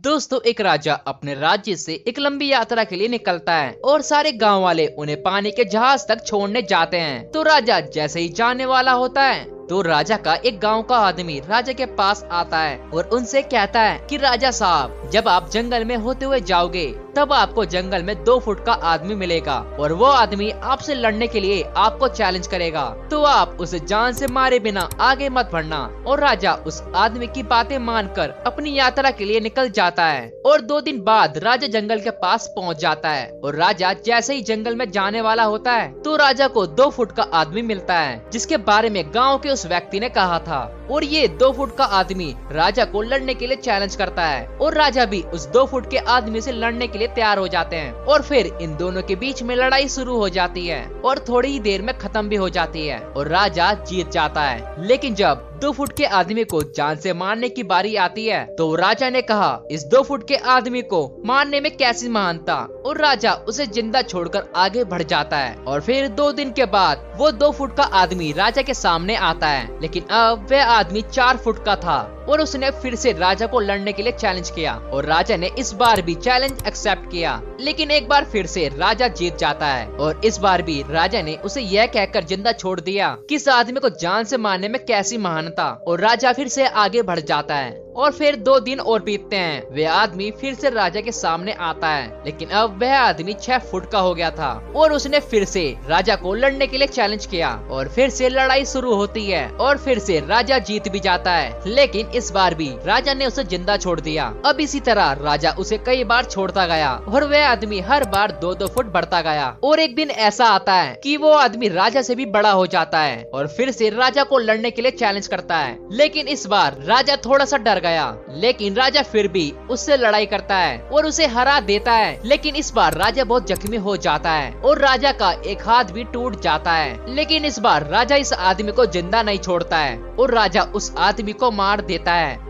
दोस्तों, एक राजा अपने राज्य से एक लंबी यात्रा के लिए निकलता है और सारे गाँव वाले उन्हें पानी के जहाज़ तक छोड़ने जाते हैं। तो राजा जैसे ही जाने वाला होता है तो राजा का एक गाँव का आदमी राजा के पास आता है और उनसे कहता है कि, राजा साहब, जब आप जंगल में होते हुए जाओगे तब आपको जंगल में दो फुट का आदमी मिलेगा और वो आदमी आपसे लड़ने के लिए आपको चैलेंज करेगा। तो आप उसे जान से मारे बिना आगे मत बढ़ना और राजा उस आदमी की बातें मानकर अपनी यात्रा के लिए निकल जाता है और दो दिन बाद राजा जंगल के पास पहुँच जाता है और राजा जैसे ही जंगल में जाने वाला होता है तो राजा को दो फुट का आदमी मिलता है, जिसके बारे में गाँव के उस व्यक्ति ने कहा था। और ये दो फुट का आदमी राजा को लड़ने के लिए चैलेंज करता है और राजा भी उस दो फुट के आदमी से लड़ने के लिए तैयार हो जाते हैं और फिर इन दोनों के बीच में लड़ाई शुरू हो जाती है और थोड़ी ही देर में खत्म भी हो जाती है और राजा जीत जाता है। लेकिन जब दो फुट के आदमी को जान से मारने की बारी आती है। तो राजा ने कहा, इस दो फुट के आदमी को मारने में कैसी महानता? और राजा उसे ज़िंदा छोड़कर आगे बढ़ जाता है। और फिर दो दिन के बाद वो दो फुट का आदमी राजा के सामने आता है। लेकिन अब वह आदमी चार फुट का था और उसने फिर से राजा को लड़ने के लिए चैलेंज किया। और राजा ने इस बार भी चैलेंज एक्सेप्ट किया। लेकिन एक बार फिर से राजा जीत जाता है। और इस बार भी राजा ने उसे यह कहकर ज़िंदा छोड़ दिया कि इस आदमी को जान से मारने में कैसी महानता और राजा फिर से आगे बढ़ जाता है और फिर दो दिन और बीतते हैं। वह आदमी फिर से राजा के सामने आता है, लेकिन अब वह आदमी छह फुट का हो गया था और उसने फिर से राजा को लड़ने के लिए चैलेंज किया और फिर से लड़ाई शुरू होती है और फिर से राजा जीत भी जाता है। लेकिन इस बार भी राजा ने उसे ज़िंदा छोड़ दिया। अब इसी तरह राजा उसे कई बार छोड़ता गया और वह आदमी हर बार दो दो फुट बढ़ता गया। और एक दिन ऐसा आता है की वो आदमी राजा से भी बड़ा हो जाता है और फिर से राजा को लड़ने के लिए चैलेंज करता है। लेकिन इस बार राजा थोड़ा सा डर गया। लेकिन राजा फिर भी उससे लड़ाई करता है और उसे हरा देता है। लेकिन इस बार राजा बहुत जख्मी हो जाता है और राजा का एक हाथ भी टूट जाता है। लेकिन इस बार राजा इस आदमी को ज़िंदा नहीं छोड़ता है और राजा उस आदमी को मार देता है।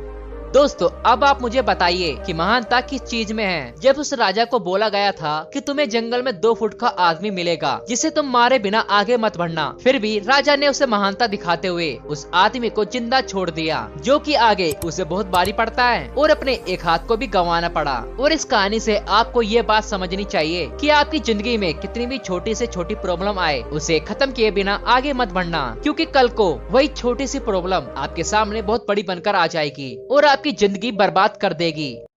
दोस्तों, अब आप मुझे बताइए कि महानता किस चीज़ में है? जब उस राजा को बोला गया था कि तुम्हें जंगल में दो फुट का आदमी मिलेगा, जिसे तुम मारे बिना आगे मत बढ़ना। फिर भी राजा ने उसे महानता दिखाते हुए उस आदमी को ज़िंदा छोड़ दिया, जो कि आगे उसे बहुत भारी पड़ता है और अपने एक हाथ को भी गंवाना पड़ा। और इस कहानी से आपको ये बात समझनी चाहिए कि आपकी ज़िंदगी में कितनी भी छोटी से छोटी प्रॉब्लम आए, उसे खत्म किए बिना आगे मत बढ़ना, क्योंकि कल को वही छोटी सी प्रॉब्लम आपके सामने बहुत बड़ी बनकर आ जाएगी। और आप आपकी ज़िंदगी बर्बाद कर देगी।